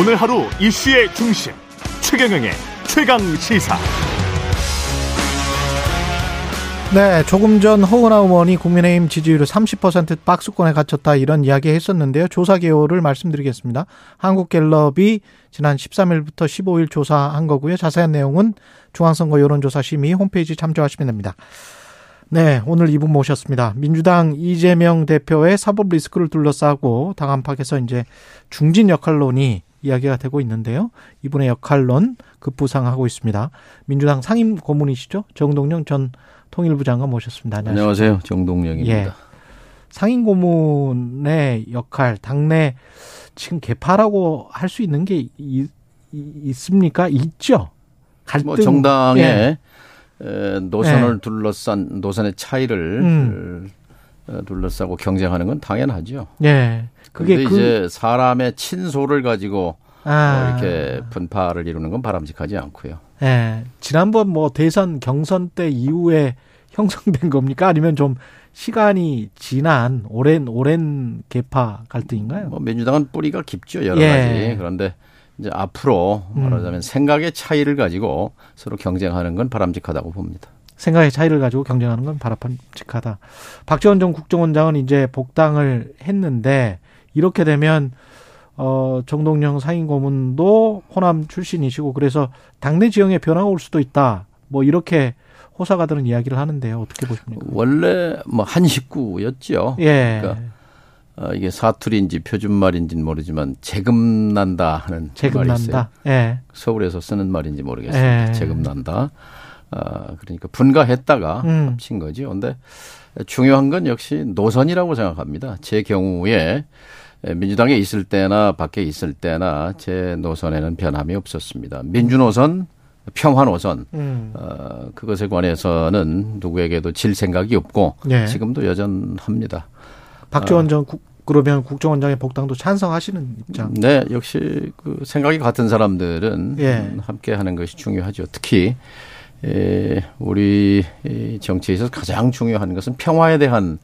오늘 하루 이슈의 중심 최경영의 최강 시사. 네, 조금 전 허은하 의원이 국민의힘 지지율을 30% 박스권에 갇혔다 이런 이야기 했었는데요. 조사 개요를 말씀드리겠습니다. 한국갤럽이 지난 13일부터 15일 조사한 거고요. 자세한 내용은 중앙선거 여론조사 심의 홈페이지 참조하시면 됩니다. 네, 오늘 이분 모셨습니다. 민주당 이재명 대표의 사법 리스크를 둘러싸고 당 안팎에서 이제 중진 역할론이 이야기가 되고 있는데요. 이분의 역할론 급부상하고 있습니다. 민주당 상임 고문이시죠? 정동영 전 통일부 장관 모셨습니다. 안녕하세요. 안녕하세요. 정동영입니다. 예. 상임 고문의 역할, 당내 지금 개파라고 할 수 있는 게 이, 있습니까? 있죠. 갈등. 뭐 정당의 예. 노선을 예. 둘러싼 노선의 차이를 음. 어, 둘러싸고 경쟁하는 건 당연하죠. 예. 그게 그... 이제 사람의 친소를 가지고 아. 뭐 이렇게 분파를 이루는 건 바람직하지 않고요. 예. 지난번 뭐 대선 경선 때 이후에 형성된 겁니까? 아니면 좀 시간이 지난 오랜 오랜 개파 갈등인가요? 뭐 민주당은 뿌리가 깊죠 여러 예. 가지. 그런데 이제 앞으로 말하자면 음. 생각의 차이를 가지고 서로 경쟁하는 건 바람직하다고 봅니다. 생각의 차이를 가지고 경쟁하는 건 바람직하다. 박지원 전 국정원장은 이제 복당을 했는데 이렇게 되면 어, 정동영 상임 고문도 호남 출신이시고 그래서 당내 지형에 변화가 올 수도 있다. 뭐 이렇게 호사가 드는 이야기를 하는데요. 어떻게 보십니까? 원래 뭐 한 식구였죠. 예. 그러니까 어, 이게 사투리인지 표준말인지는 모르지만 재금 난다 하는 재금 말이 난다. 있어요. 예. 서울에서 쓰는 말인지 모르겠습니다. 예. 재금 난다. 어, 그러니까 분가했다가 음. 합친 거죠. 근데 중요한 건 역시 노선이라고 생각합니다. 제 경우에 민주당에 있을 때나 밖에 있을 때나 제 노선에는 변함이 없었습니다. 민주노선, 평화노선, 음. 어, 그것에 관해서는 누구에게도 질 생각이 없고 네. 지금도 여전합니다. 박지원 어. 전 국, 그러면 국정원장의 복당도 찬성하시는 입장? 네, 역시 그 생각이 같은 사람들은 예. 함께 하는 것이 중요하죠. 특히 에, 우리 정치에서 가장 중요한 것은 평화에 대한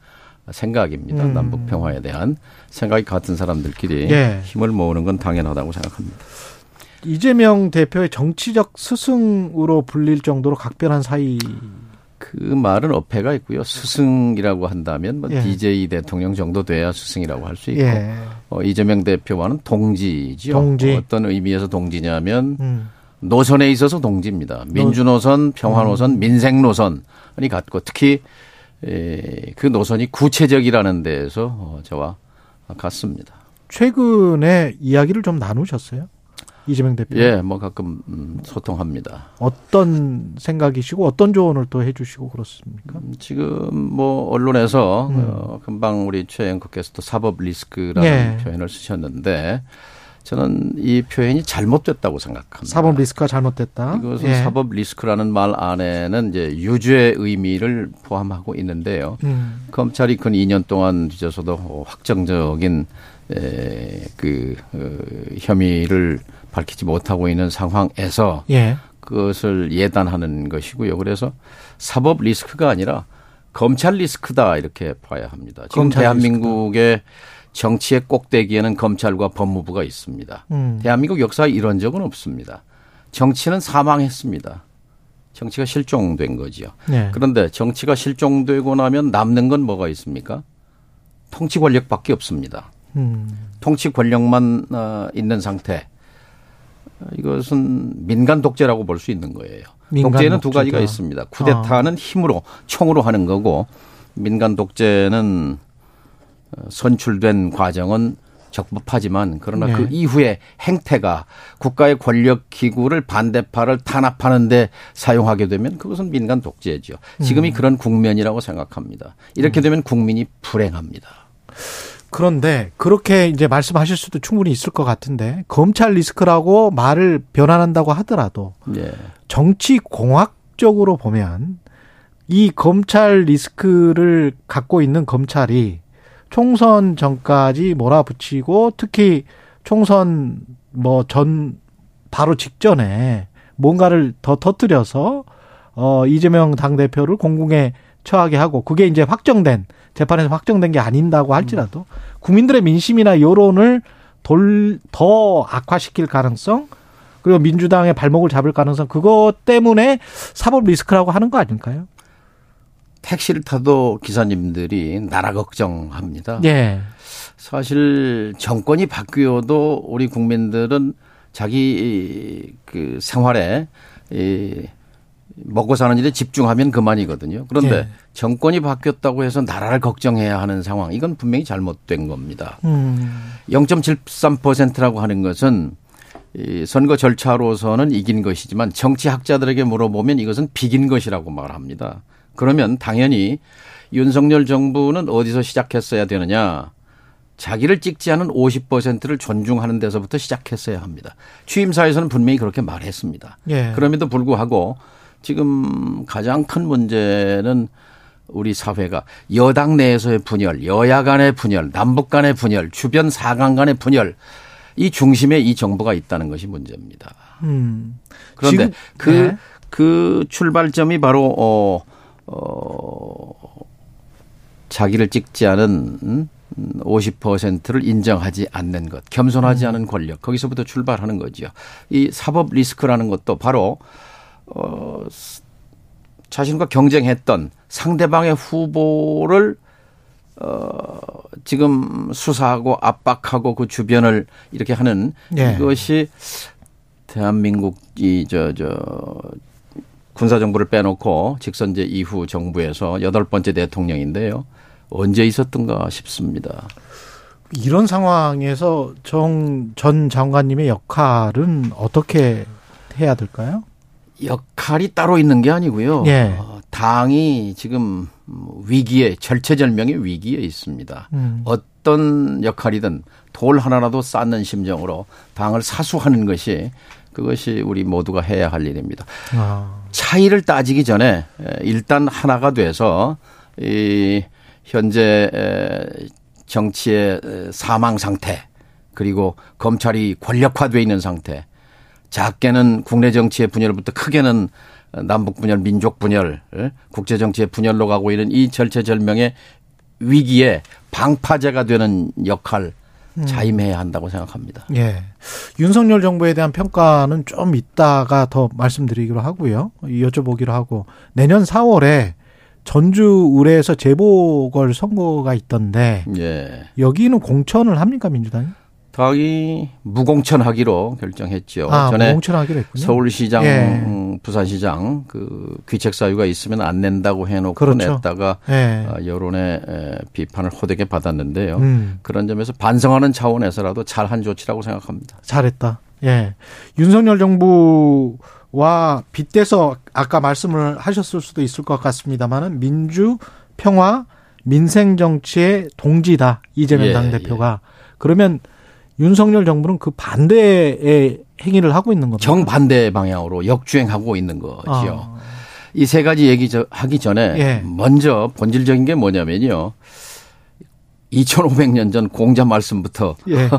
생각입니다. 음. 남북 평화에 대한 생각이 같은 사람들끼리 예. 힘을 모으는 건 당연하다고 생각합니다. 이재명 대표의 정치적 스승으로 불릴 정도로 각별한 사이. 그 말은 어폐가 있고요. 스승이라고 한다면 뭐 예. DJ 대통령 정도 돼야 스승이라고 할 수 있고 예. 어, 이재명 대표와는 동지지요. 동지. 어떤 의미에서 동지냐면 음. 노선에 있어서 동지입니다. 민주노선, 평화노선, 음. 민생노선이 같고 특히 에, 그 노선이 구체적이라는 데에서 어, 저와 같습니다. 최근에 이야기를 좀 나누셨어요? 이재명 대표. 예, 뭐 가끔 음, 소통합니다. 어떤 생각이시고 어떤 조언을 또 해주시고 그렇습니까? 음, 지금 뭐 언론에서 음. 어, 금방 우리 최 앵커께서도 사법 리스크라는 예. 표현을 쓰셨는데 저는 이 표현이 잘못됐다고 생각합니다. 사법 리스크가 잘못됐다. 이것은 예. 사법 리스크라는 말 안에는 이제 유죄 의미를 포함하고 있는데요. 음. 검찰이 근 2년 동안 뒤져서도 확정적인 에, 그 어, 혐의를 밝히지 못하고 있는 상황에서 예. 그것을 예단하는 것이고요. 그래서 사법 리스크가 아니라 검찰 리스크다 이렇게 봐야 합니다. 지금 대한민국의 리스크다. 정치의 꼭대기에는 검찰과 법무부가 있습니다. 음. 대한민국 역사에 이런 적은 없습니다. 정치는 사망했습니다. 정치가 실종된 거지요. 네. 그런데 정치가 실종되고 나면 남는 건 뭐가 있습니까? 통치 권력밖에 없습니다. 음. 통치 권력만 어, 있는 상태. 이것은 민간 독재라고 볼 수 있는 거예요. 독재는 두 가지가 있습니다. 쿠데타는 아. 힘으로 총으로 하는 거고 민간 독재는 선출된 과정은 적법하지만 그러나 그 네. 그 이후에 행태가 국가의 권력 기구를 반대파를 탄압하는데 사용하게 되면 그것은 민간 독재죠. 지금이 음. 그런 국면이라고 생각합니다. 이렇게 음. 되면 국민이 불행합니다. 그런데 그렇게 이제 말씀하실 수도 충분히 있을 것 같은데 검찰 리스크라고 말을 변환한다고 하더라도 네. 정치 공학적으로 보면 이 검찰 리스크를 갖고 있는 검찰이 총선 전까지 몰아붙이고 특히 총선 뭐 전 바로 직전에 뭔가를 더 터뜨려서 어 이재명 당 대표를 공공에 처하게 하고 그게 이제 확정된 재판에서 확정된 게 아닌다고 할지라도 국민들의 민심이나 여론을 돌, 더 악화시킬 가능성, 그리고 민주당의 발목을 잡을 가능성, 그것 때문에 사법 리스크라고 하는 거 아닐까요? 택시를 타도 기사님들이 나라 걱정합니다. 예. 사실 정권이 바뀌어도 우리 국민들은 자기 그 생활에 이 먹고 사는 일에 집중하면 그만이거든요. 그런데 예. 정권이 바뀌었다고 해서 나라를 걱정해야 하는 상황, 이건 분명히 잘못된 겁니다. 음. 0.73%라고 하는 것은 이 선거 절차로서는 이긴 것이지만 정치학자들에게 물어보면 이것은 비긴 것이라고 말합니다. 그러면 당연히 윤석열 정부는 어디서 시작했어야 되느냐? 자기를 찍지 않은 50%를 존중하는 데서부터 시작했어야 합니다. 취임사에서는 분명히 그렇게 말했습니다. 예. 그럼에도 불구하고 지금 가장 큰 문제는 우리 사회가 여당 내에서의 분열, 여야 간의 분열, 남북 간의 분열, 주변 사강 간의 분열 이 중심에 이 정부가 있다는 것이 문제입니다. 음. 그런데 그, 네. 그 출발점이 바로 어, 어, 자기를 찍지 않은 음? 50%를 인정하지 않는 것, 겸손하지 음. 않은 권력, 거기서부터 출발하는 거죠. 이 사법 리스크라는 것도 바로, 어, 자신과 경쟁했던 상대방의 후보를 어, 지금 수사하고 압박하고 그 주변을 이렇게 하는 네. 이것이 대한민국 이, 저, 저, 군사 정부를 빼놓고 직선제 이후 정부에서 여덟 번째 대통령인데요. 언제 있었던가 싶습니다. 이런 상황에서 정 전 장관님의 역할은 어떻게 해야 될까요? 역할이 따로 있는 게 아니고요. 예. 어, 당이 지금 위기에 절체절명의 위기에 있습니다. 음. 어떤 역할이든 돌 하나라도 쌓는 심정으로 당을 사수하는 것이 그것이 우리 모두가 해야 할 일입니다. 아. 차이를 따지기 전에 일단 하나가 돼서 이 현재 정치의 사망 상태 그리고 검찰이 권력화돼 있는 상태 작게는 국내 정치의 분열부터 크게는 남북 분열, 민족 분열, 국제 정치의 분열로 가고 있는 이 절체절명의 위기에 방파제가 되는 역할 음. 자임해야 한다고 생각합니다. 예. 윤석열 정부에 대한 평가는 좀 이따가 더 말씀드리기로 하고요. 여쭤보기로 하고 내년 4월에 전주 의뢰에서 재보궐 선거가 있던데 예. 여기는 공천을 합니까 민주당이? 당이 무공천하기로 결정했죠. 아, 전에 무공천하기로 했군요. 서울시장, 예. 부산시장 그 귀책 사유가 있으면 안 낸다고 해놓고 그렇죠. 냈다가 예. 아, 여론의 비판을 호되게 받았는데요. 음. 그런 점에서 반성하는 차원에서라도 잘한 조치라고 생각합니다. 잘했다. 예. 윤석열 정부 와 빗대서 아까 말씀을 하셨을 수도 있을 것 같습니다만은 민주 평화 민생 정치의 동지다 이재명 예, 당대표가 예. 그러면 윤석열 정부는 그 반대의 행위를 하고 있는 겁니다. 정반대 방향으로 역주행하고 있는 거죠. 아. 이세 가지 얘기 하기 전에 예. 먼저 본질적인 게 뭐냐면요. 2500년 전 공자 말씀부터 예.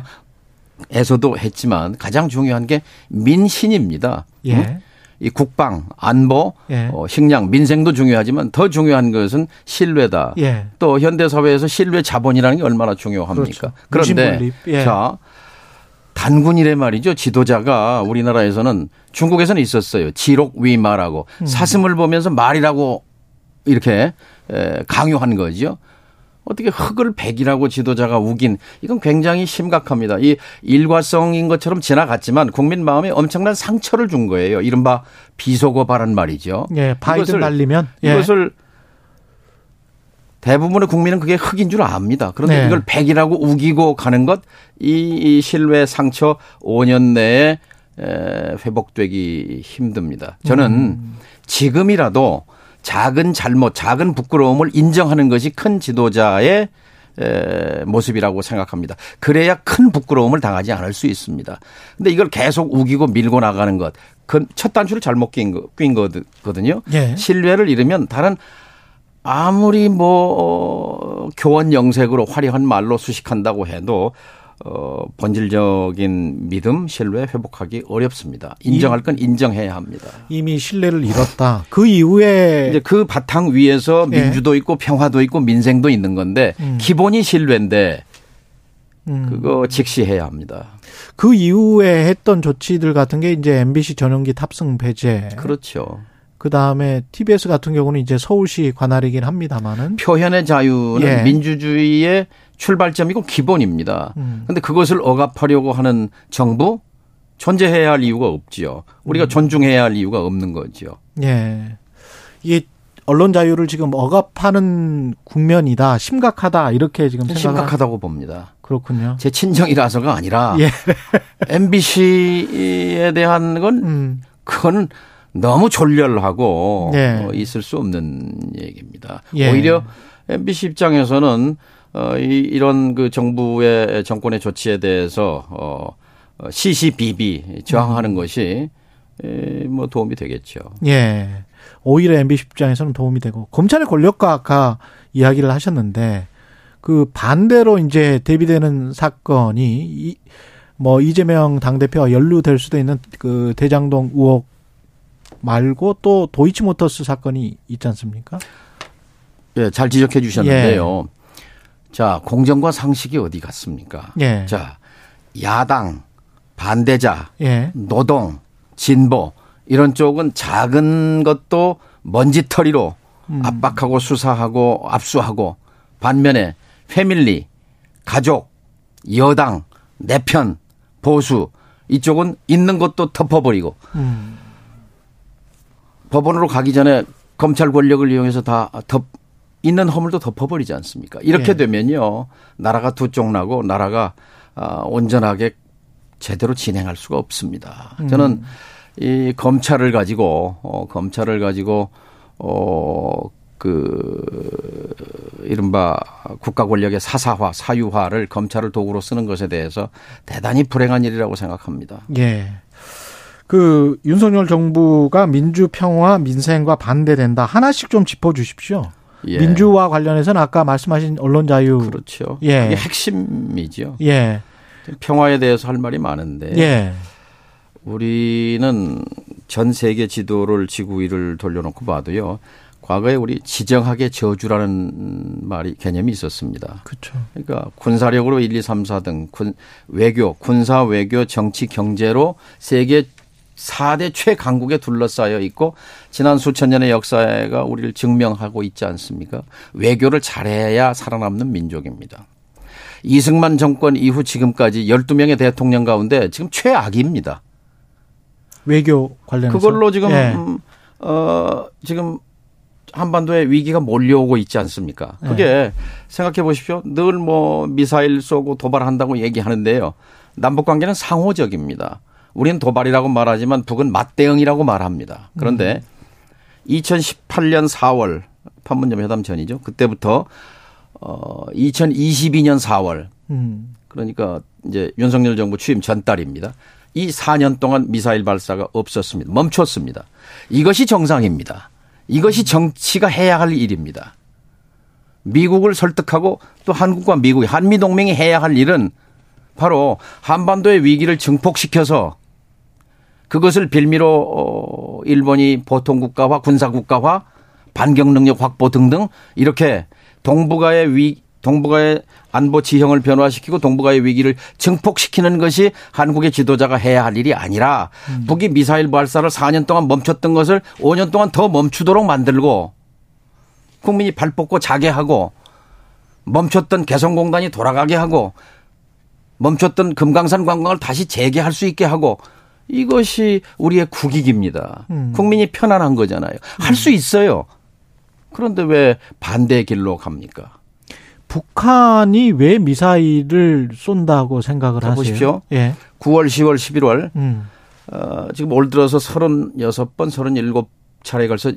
에서도 했지만 가장 중요한 게 민신입니다. 예. 응? 이 국방, 안보, 예. 어, 식량, 민생도 중요하지만 더 중요한 것은 신뢰다. 예. 또 현대 사회에서 신뢰 자본이라는 게 얼마나 중요합니까? 그렇죠. 그런데 예. 자 단군 이래 말이죠. 지도자가 우리나라에서는 중국에서는 있었어요. 지록 위마라고 음. 사슴을 보면서 말이라고 이렇게 강요한 거죠. 어떻게 흙을 백이라고 지도자가 우긴 이건 굉장히 심각합니다. 이 일과성인 것처럼 지나갔지만 국민 마음에 엄청난 상처를 준 거예요. 이른바 비속어발언 말이죠. 예, 바이든 날리면 예. 이것을 대부분의 국민은 그게 흙인 줄 압니다. 그런데 네. 이걸 백이라고 우기고 가는 것, 이, 신뢰 상처 5년 내에 회복되기 힘듭니다. 저는 음. 지금이라도 작은 잘못, 작은 부끄러움을 인정하는 것이 큰 지도자의 에, 모습이라고 생각합니다. 그래야 큰 부끄러움을 당하지 않을 수 있습니다. 근데 이걸 계속 우기고 밀고 나가는 것, 그 첫 단추를 잘못 낀, 거, 낀 거거든요. 예. 신뢰를 잃으면 다른 아무리 뭐 어, 교원 영색으로 화려한 말로 수식한다고 해도 어, 본질적인 믿음, 신뢰 회복하기 어렵습니다. 인정할 건 인정해야 합니다. 이미 신뢰를 잃었다. 그 이후에 이제 그 바탕 위에서 예. 민주도 있고 평화도 있고 민생도 있는 건데 음. 기본이 신뢰인데 음. 그거 직시해야 합니다. 그 이후에 했던 조치들 같은 게 이제 MBC 전용기 탑승 배제. 그렇죠. 그 다음에 TBS 같은 경우는 이제 서울시 관할이긴 합니다만은 표현의 자유는 예. 민주주의의 출발점이고 기본입니다. 음. 근데 그것을 억압하려고 하는 정부 존재해야 할 이유가 없지요. 우리가 음. 존중해야 할 이유가 없는 거죠. 예. 이게 언론 자유를 지금 억압하는 국면이다, 심각하다 이렇게 지금 생각 심각하다고 봅니다. 그렇군요. 제 친정이라서가 아니라 예. MBC에 대한 건 음. 그건 너무 졸렬하고 예. 있을 수 없는 얘기입니다. 예. 오히려 MBC 입장에서는 어, 이, 이런 그 정부의 정권의 조치에 대해서 어, 시시비비 저항하는 음. 것이 에, 뭐 도움이 되겠죠. 예. 오히려 MBC 입장에서는 도움이 되고 검찰의 권력과 아까 이야기를 하셨는데 그 반대로 이제 대비되는 사건이 이, 뭐 이재명 당대표와 연루될 수도 있는 그 대장동 의혹 말고 또 도이치모터스 사건이 있지 않습니까? 예, 잘 지적해 주셨는데요. 예. 자, 공정과 상식이 어디 갔습니까? 예. 자, 야당, 반대자, 예. 노동, 진보 이런 쪽은 작은 것도 먼지털이로 음. 압박하고 수사하고 압수하고 반면에 패밀리, 가족, 여당, 내 편, 보수 이쪽은 있는 것도 덮어버리고 음. 법원으로 가기 전에 검찰 권력을 이용해서 다 덮, 있는 허물도 덮어버리지 않습니까? 이렇게 예. 되면요. 나라가 두 쪽 나고 나라가 아, 온전하게 제대로 진행할 수가 없습니다. 음. 저는 이 검찰을 가지고 어 검찰을 가지고 어 그 이른바 국가 권력의 사사화, 사유화를 검찰을 도구로 쓰는 것에 대해서 대단히 불행한 일이라고 생각합니다. 예. 그 윤석열 정부가 민주 평화 민생과 반대된다. 하나씩 좀 짚어 주십시오. 예. 민주화 관련해서는 아까 말씀하신 언론 자유 그렇죠. 예. 그게 핵심이죠. 예. 평화에 대해서 할 말이 많은데 예. 우리는 전 세계 지도를 지구 위를 돌려놓고 봐도요. 과거에 우리 지정학의 저주라는 말이 개념이 있었습니다. 그렇죠. 그러니까 군사력으로 1, 2, 3, 4등 군 외교, 군사 외교, 정치, 경제로 세계 4대 최강국에 둘러싸여 있고 지난 수천 년의 역사가 우리를 증명하고 있지 않습니까? 외교를 잘해야 살아남는 민족입니다. 이승만 정권 이후 지금까지 12명의 대통령 가운데 지금 최악입니다. 외교 관련해서 그걸로 지금 예. 음, 어 지금 한반도에 위기가 몰려오고 있지 않습니까? 그게 예. 생각해 보십시오. 늘 뭐 미사일 쏘고 도발한다고 얘기하는데요. 남북 관계는 상호적입니다. 우리는 도발이라고 말하지만 북은 맞대응이라고 말합니다. 그런데 음. 2018년 4월 판문점 회담 전이죠. 그때부터 어 2022년 4월 음. 그러니까 이제 윤석열 정부 취임 전달입니다. 이 4년 동안 미사일 발사가 없었습니다. 멈췄습니다. 이것이 정상입니다. 이것이 정치가 해야 할 일입니다. 미국을 설득하고 또 한국과 미국이 한미 동맹이 해야 할 일은 바로 한반도의 위기를 증폭시켜서 그것을 빌미로 어 일본이 보통 국가화, 군사 국가화, 반경 능력 확보 등등 이렇게 동북아의 위 동북아의 안보 지형을 변화시키고 동북아의 위기를 증폭시키는 것이 한국의 지도자가 해야 할 일이 아니라 음. 북이 미사일 발사를 4년 동안 멈췄던 것을 5년 동안 더 멈추도록 만들고 국민이 발 뻗고 자게 하고 멈췄던 개성공단이 돌아가게 하고 멈췄던 금강산 관광을 다시 재개할 수 있게 하고 이것이 우리의 국익입니다. 음. 국민이 편안한 거잖아요. 할 수 있어요. 그런데 왜 반대 길로 갑니까? 북한이 왜 미사일을 쏜다고 생각을 하세요? 보십시오. 예. 9월, 10월, 11월 음. 어, 지금 올 들어서 36번, 37차례에 걸쳐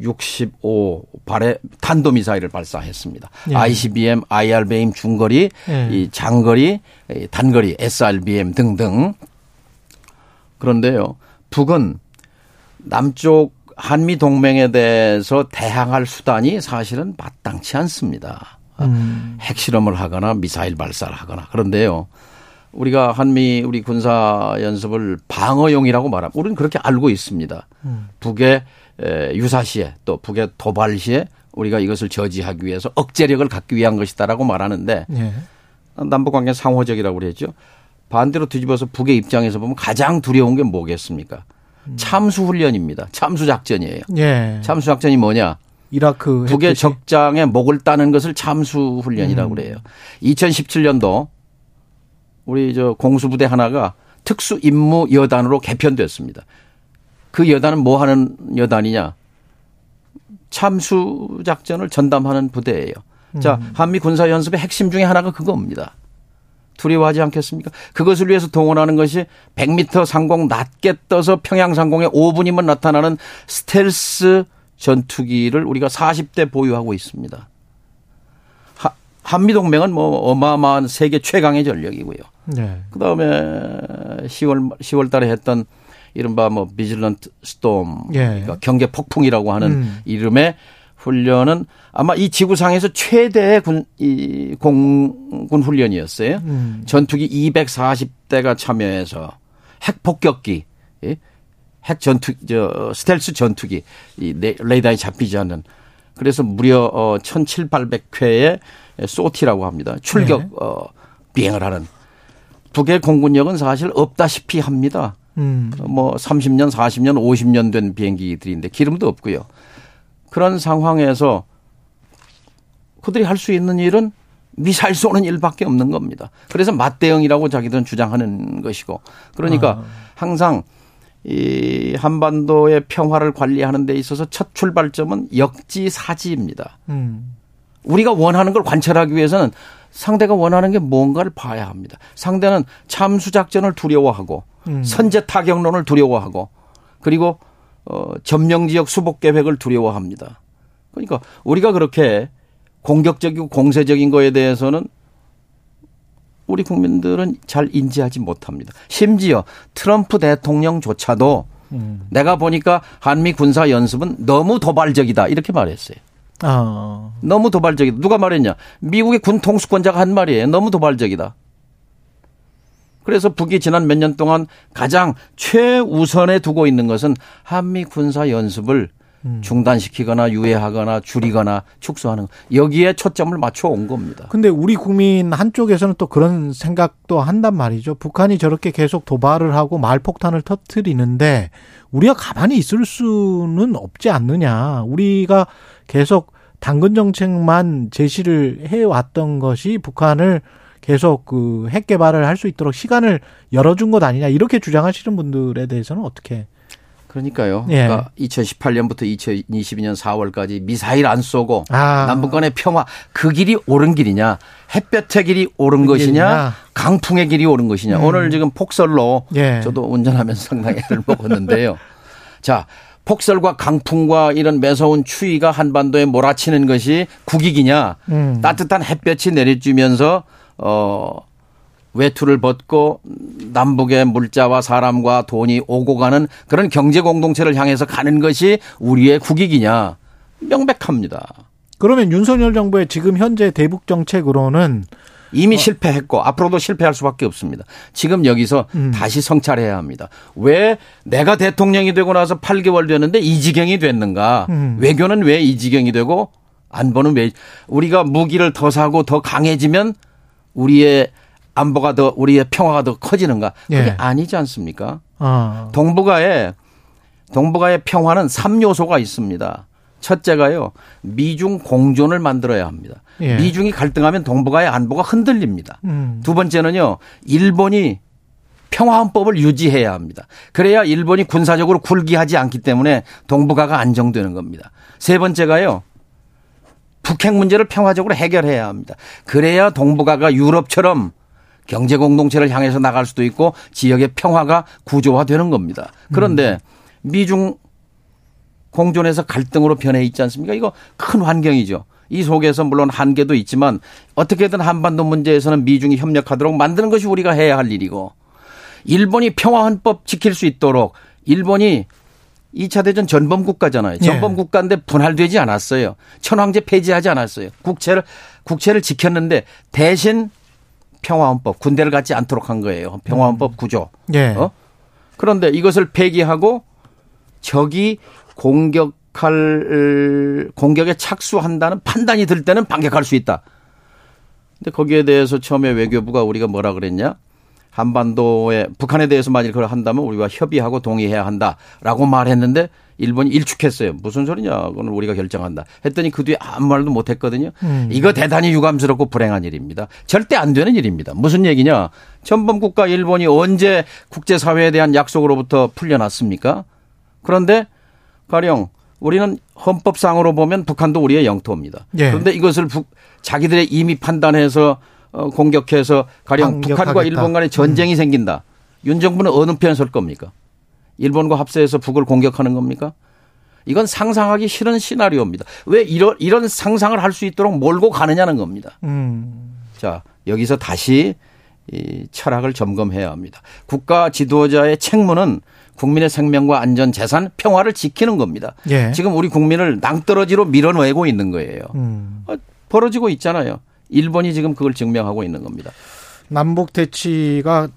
65발의 탄도미사일을 발사했습니다. 예. ICBM, IRBM 중거리, 예. 이 장거리, 단거리, SRBM 등등 그런데요. 북은 남쪽 한미 동맹에 대해서 대항할 수단이 사실은 마땅치 않습니다. 음. 핵실험을 하거나 미사일 발사를 하거나 그런데요. 우리가 한미 우리 군사 연습을 방어용이라고 말합니다. 우리는 그렇게 알고 있습니다. 음. 북의 유사 시에 또 북의 도발 시에 우리가 이것을 저지하기 위해서 억제력을 갖기 위한 것이다라고 말하는데 예. 남북 관계 상호적이라고 그랬죠. 반대로 뒤집어서 북의 입장에서 보면 가장 두려운 게 뭐겠습니까? 참수 훈련입니다. 참수 작전이에요. 예. 참수 작전이 뭐냐? 이라크 북의 했듯이. 적장에 목을 따는 것을 참수 훈련이라고 음. 그래요. 2017년도 우리 저 공수부대 하나가 특수 임무 여단으로 개편됐습니다. 그 여단은 뭐 하는 여단이냐? 참수 작전을 전담하는 부대예요. 음. 자, 한미 군사 연습의 핵심 중에 하나가 그겁니다. 두려워하지 않겠습니까? 그것을 위해서 동원하는 것이 100m 상공 낮게 떠서 평양 상공에 5분이면 나타나는 스텔스 전투기를 우리가 40대 보유하고 있습니다. 하, 한미동맹은 뭐 어마어마한 세계 최강의 전력이고요. 네. 그 다음에 10월, 10월 달에 했던 이른바 뭐 비질런트 스톰, 예. 그러니까 경계 폭풍이라고 하는 음. 이름의 훈련은 아마 이 지구상에서 최대의 군, 이 공군 훈련이었어요. 음. 전투기 240대가 참여해서 핵 폭격기, 예? 핵 전투, 저, 스텔스 전투기, 이 레이더에 잡히지 않는. 그래서 무려 어, 1700회의 소티라고 합니다. 출격 네. 어, 비행을 하는. 북의 공군력은 사실 없다시피 합니다. 음. 뭐 30년, 40년, 50년 된 비행기들인데 기름도 없고요. 그런 상황에서 그들이 할 수 있는 일은 미사일 쏘는 일밖에 없는 겁니다. 그래서 맞대응이라고 자기들은 주장하는 것이고 그러니까 아. 항상 이 한반도의 평화를 관리하는 데 있어서 첫 출발점은 역지사지입니다. 음. 우리가 원하는 걸 관찰하기 위해서는 상대가 원하는 게 뭔가를 봐야 합니다. 상대는 참수 작전을 두려워하고 음. 선제 타격론을 두려워하고 그리고 어, 점령 지역 수복 계획을 두려워합니다. 그러니까 우리가 그렇게 공격적이고 공세적인 거에 대해서는 우리 국민들은 잘 인지하지 못합니다. 심지어 트럼프 대통령조차도 음. 내가 보니까 한미 군사 연습은 너무 도발적이다 이렇게 말했어요. 아. 너무 도발적이다. 누가 말했냐? 미국의 군 통수권자가 한 말이에요. 너무 도발적이다. 그래서 북이 지난 몇 년 동안 가장 최우선에 두고 있는 것은 한미 군사 연습을 음. 중단시키거나 유예하거나 줄이거나 축소하는 여기에 초점을 맞춰 온 겁니다. 근데 우리 국민 한쪽에서는 또 그런 생각도 한단 말이죠. 북한이 저렇게 계속 도발을 하고 말폭탄을 터트리는데 우리가 가만히 있을 수는 없지 않느냐. 우리가 계속 당근 정책만 제시를 해 왔던 것이 북한을 계속 그 핵 개발을 할 수 있도록 시간을 열어준 것 아니냐 이렇게 주장하시는 분들에 대해서는 어떻게 그러니까요. 예. 그러니까 2018년부터 2022년 4월까지 미사일 안 쏘고 아. 남북 간의 평화 그 길이 옳은 길이냐 햇볕의 길이 옳은 그 것이냐? 강풍의 길이 옳은 것이냐 음. 오늘 지금 폭설로 예. 저도 운전하면서 상당히 애를 먹었는데요. 자 폭설과 강풍과 이런 매서운 추위가 한반도에 몰아치는 것이 국익이냐 음. 따뜻한 햇볕이 내려주면서 어 외투를 벗고 남북의 물자와 사람과 돈이 오고 가는 그런 경제 공동체를 향해서 가는 것이 우리의 국익이냐 명백합니다. 그러면 윤석열 정부의 지금 현재 대북 정책으로는 이미 어. 실패했고 앞으로도 실패할 수밖에 없습니다. 지금 여기서 음. 다시 성찰해야 합니다. 왜 내가 대통령이 되고 나서 8개월 됐는데 이 지경이 됐는가? 음. 외교는 왜 이 지경이 되고 안보는 왜 우리가 무기를 더 사고 더 강해지면 우리의 안보가 더 우리의 평화가 더 커지는가? 그게 예. 아니지 않습니까? 아. 동북아에 동북아의 평화는 3요소가 있습니다. 첫째가요. 미중 공존을 만들어야 합니다. 예. 미중이 갈등하면 동북아의 안보가 흔들립니다. 음. 두 번째는요. 일본이 평화헌법을 유지해야 합니다. 그래야 일본이 군사적으로 굴기하지 않기 때문에 동북아가 안정되는 겁니다. 세 번째가요. 북핵 문제를 평화적으로 해결해야 합니다. 그래야 동북아가 유럽처럼 경제 공동체를 향해서 나갈 수도 있고 지역의 평화가 구조화되는 겁니다. 그런데 미중 공존에서 갈등으로 변해 있지 않습니까? 이거 큰 환경이죠. 이 속에서 물론 한계도 있지만 어떻게든 한반도 문제에서는 미중이 협력하도록 만드는 것이 우리가 해야 할 일이고 일본이 평화헌법 지킬 수 있도록 일본이 2차 대전 전범 국가잖아요. 예. 전범 국가인데 분할되지 않았어요. 천황제 폐지하지 않았어요. 국채를 국채를 지켰는데 대신 평화헌법 군대를 갖지 않도록 한 거예요. 평화헌법 음. 구조. 예. 어? 그런데 이것을 폐기하고 적이 공격할 공격에 착수한다는 판단이 들 때는 반격할 수 있다. 근데 거기에 대해서 처음에 외교부가 우리가 뭐라 그랬냐? 한반도에 북한에 대해서 만일 그걸 한다면 우리가 협의하고 동의해야 한다라고 말했는데 일본이 일축했어요. 무슨 소리냐? 그건 우리가 결정한다. 했더니 그 뒤에 아무 말도 못 했거든요. 음. 이거 대단히 유감스럽고 불행한 일입니다. 절대 안 되는 일입니다. 무슨 얘기냐? 전범 국가 일본이 언제 국제 사회에 대한 약속으로부터 풀려났습니까? 그런데 가령 우리는 헌법상으로 보면 북한도 우리의 영토입니다. 예. 그런데 이것을 북, 자기들의 이미 판단해서 어, 공격해서 가령 북한과 일본 간에 전쟁이 음. 생긴다. 윤 정부는 어느 편에 설 겁니까? 일본과 합세해서 북을 공격하는 겁니까? 이건 상상하기 싫은 시나리오입니다. 왜 이런 이런 상상을 할 수 있도록 몰고 가느냐는 겁니다. 음. 자 여기서 다시 이 철학을 점검해야 합니다. 국가 지도자의 책무는 국민의 생명과 안전, 재산, 평화를 지키는 겁니다. 예. 지금 우리 국민을 낭떠러지로 밀어내고 있는 거예요. 음. 어, 벌어지고 있잖아요. 일본이 지금 그걸 증명하고 있는 겁니다. 남북 대치가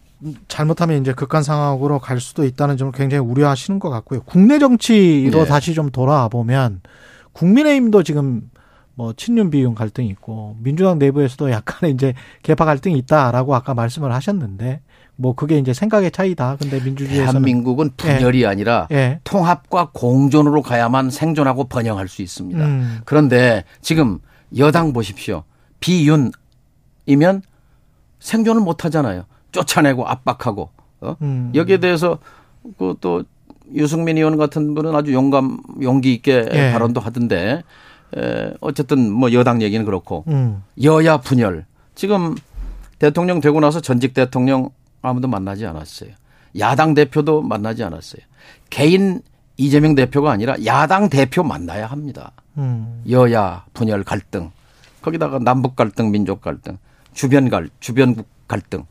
잘못하면 이제 극한 상황으로 갈 수도 있다는 점을 굉장히 우려하시는 것 같고요. 국내 정치로 네. 다시 좀 돌아와 보면 국민의힘도 지금 뭐 친윤 비윤 갈등이 있고 민주당 내부에서도 약간의 이제 개파 갈등이 있다라고 아까 말씀을 하셨는데 뭐 그게 이제 생각의 차이다. 근데 민주주의에서는 대한민국은 분열이 예. 아니라 예. 통합과 공존으로 가야만 생존하고 번영할 수 있습니다. 음. 그런데 지금 여당 보십시오. 비윤이면 생존을 못 하잖아요. 쫓아내고 압박하고 어? 음. 여기에 대해서 그또 유승민 의원 같은 분은 아주 용감 용기 있게 예. 발언도 하던데 에, 어쨌든 뭐 여당 얘기는 그렇고 음. 여야 분열 지금 대통령 되고 나서 전직 대통령 아무도 만나지 않았어요. 야당 대표도 만나지 않았어요. 개인 이재명 대표가 아니라 야당 대표 만나야 합니다. 음. 여야 분열 갈등 거기다가 남북 갈등, 민족 갈등, 주변 갈 주변국 갈등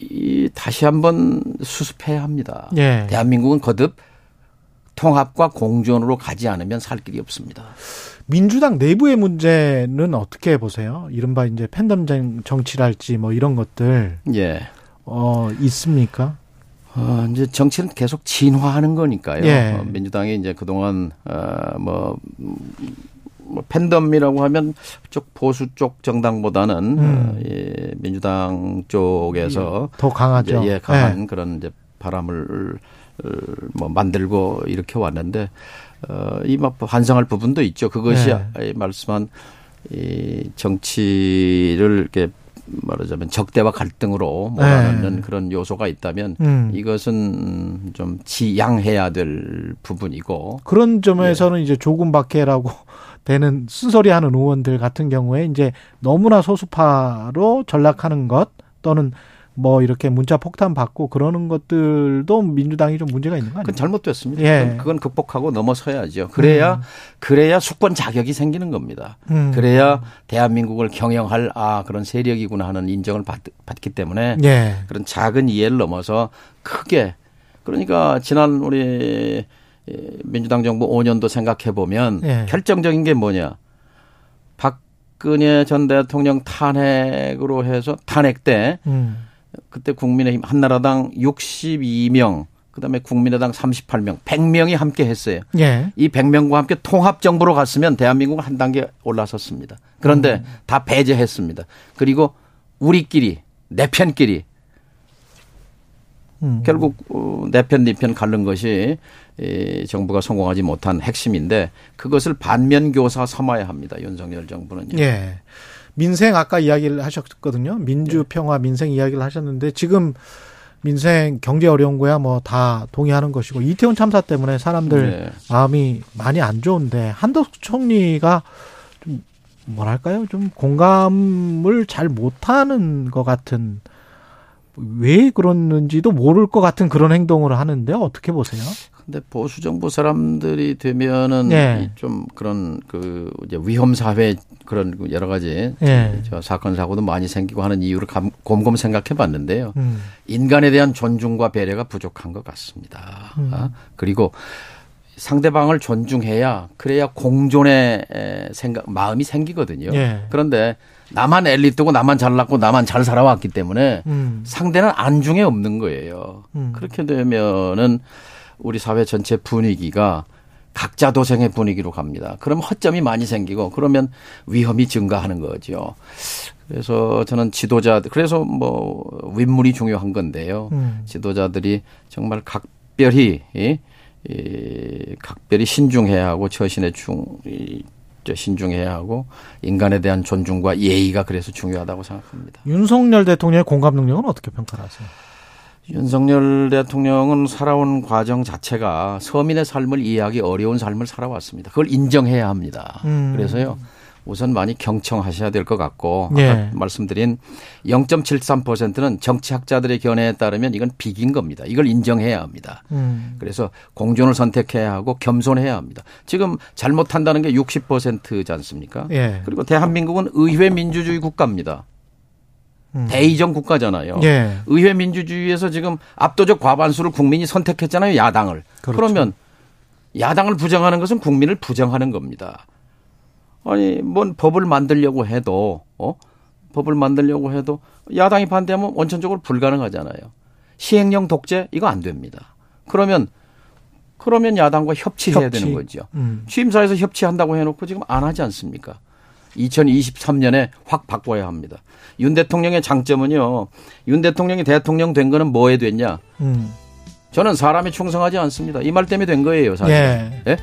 이 다시 한번 수습해야 합니다. 예. 대한민국은 거듭 통합과 공존으로 가지 않으면 살 길이 없습니다. 민주당 내부의 문제는 어떻게 보세요? 이른바 이제 팬덤 정치랄지 뭐 이런 것들. 예. 어, 있습니까? 어, 이제 정치는 계속 진화하는 거니까요. 예. 어, 민주당이 이제 그동안, 어, 뭐, 뭐 팬덤이라고 하면 쪽 보수 쪽 정당보다는 음. 어, 예, 민주당 쪽에서 더 강하죠. 예, 강한 네. 그런 이제 바람을 어, 뭐 만들고 이렇게 왔는데 어, 이뭐 반성할 부분도 있죠. 그것이 네. 말씀한 이 정치를 이렇게 말하자면 적대와 갈등으로 몰아넣는 네. 그런 요소가 있다면 음. 이것은 좀 지양해야 될 부분이고 그런 점에서는 예. 이제 조금 밖에라고 되는 쓴소리 하는 의원들 같은 경우에 이제 너무나 소수파로 전락하는 것 또는 뭐 이렇게 문자 폭탄 받고 그러는 것들도 민주당이 좀 문제가 있는 거 아니에요? 그건 잘못됐습니다. 예. 그건 극복하고 넘어서야죠. 그래야 음. 그래야 수권 자격이 생기는 겁니다. 음. 그래야 대한민국을 경영할 아 그런 세력이구나 하는 인정을 받, 받기 때문에 예. 그런 작은 이해를 넘어서 크게 그러니까 지난 우리 민주당 정부 5년도 생각해 보면 예. 결정적인 게 뭐냐? 박근혜 전 대통령 탄핵으로 해서 탄핵 때 음. 그때 국민의힘 한나라당 62명 그다음에 국민의당 38명, 100명이 함께 했어요. 예. 이 100명과 함께 통합 정부로 갔으면 대한민국은 한 단계 올라섰습니다. 그런데 음. 다 배제했습니다. 그리고 우리끼리 내 편끼리 음. 결국 어, 내편 네편 가른 것이 이 정부가 성공하지 못한 핵심인데 그것을 반면 교사 삼아야 합니다. 윤석열 정부는요. 예. 민생 아까 이야기를 하셨거든요. 민주 평화 민생 이야기를 하셨는데 지금 민생 경제 어려운 거야 뭐 다 동의하는 것이고 이태원 참사 때문에 사람들 네. 마음이 많이 안 좋은데 한덕수 총리가 좀 뭐랄까요 좀 공감을 잘 못하는 것 같은 왜 그러는지도 모를 것 같은 그런 행동을 하는데 어떻게 보세요? 근데 보수 정부 사람들이 되면은 네. 좀 그런 그 이제 위험 사회 그런 그 여러 가지 네. 저 사건 사고도 많이 생기고 하는 이유를 곰곰 생각해 봤는데요. 음. 인간에 대한 존중과 배려가 부족한 것 같습니다. 음. 아? 그리고 상대방을 존중해야 그래야 공존의 생각 마음이 생기거든요. 네. 그런데 나만 엘리트고 나만 잘났고 나만 잘 살아왔기 때문에 음. 상대는 안중에 없는 거예요. 음. 그렇게 되면은 우리 사회 전체 분위기가 각자 도생의 분위기로 갑니다. 그럼 허점이 많이 생기고 그러면 위험이 증가하는 거죠. 그래서 저는 지도자 그래서 뭐 윗물이 중요한 건데요. 음. 지도자들이 정말 각별히 이, 이 각별히 신중해야 하고 처신에 중 이, 신중해야 하고 인간에 대한 존중과 예의가 그래서 중요하다고 생각합니다. 윤석열 대통령의 공감 능력은 어떻게 평가하세요? 윤석열 대통령은 살아온 과정 자체가 서민의 삶을 이해하기 어려운 삶을 살아왔습니다. 그걸 인정해야 합니다. 음. 그래서요. 우선 많이 경청하셔야 될 것 같고 예. 아까 말씀드린 0.73%는 정치학자들의 견해에 따르면 이건 비긴 겁니다. 이걸 인정해야 합니다. 음. 그래서 공존을 선택해야 하고 겸손해야 합니다. 지금 잘못한다는 게 60%지 않습니까? 예. 그리고 대한민국은 의회 민주주의 국가입니다. 음. 대의정 국가잖아요. 예. 의회 민주주의에서 지금 압도적 과반수를 국민이 선택했잖아요. 야당을. 그렇죠. 그러면 야당을 부정하는 것은 국민을 부정하는 겁니다. 아니, 뭔 법을 만들려고 해도, 어? 법을 만들려고 해도 야당이 반대하면 원천적으로 불가능하잖아요. 시행령 독재 이거 안 됩니다. 그러면 그러면 야당과 협치해야 협치. 되는 거죠. 음. 취임사에서 협치한다고 해놓고 지금 안 하지 않습니까? 2023년에 확 바꿔야 합니다. 윤 대통령의 장점은요. 윤 대통령이 대통령 된 거는 뭐에 됐냐? 음. 저는 사람이 충성하지 않습니다. 이 말 때문에 된 거예요, 사실. 예. 예?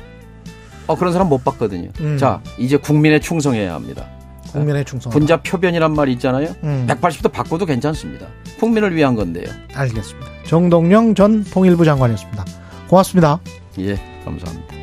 어, 그런 사람 못 봤거든요. 음. 자, 이제 국민에 충성해야 합니다. 국민의 충성. 분자 표변이란 말이 있잖아요. 음. 180도 바꿔도 괜찮습니다. 국민을 위한 건데요. 알겠습니다. 정동영 전 통일부 장관이었습니다. 고맙습니다. 예, 감사합니다.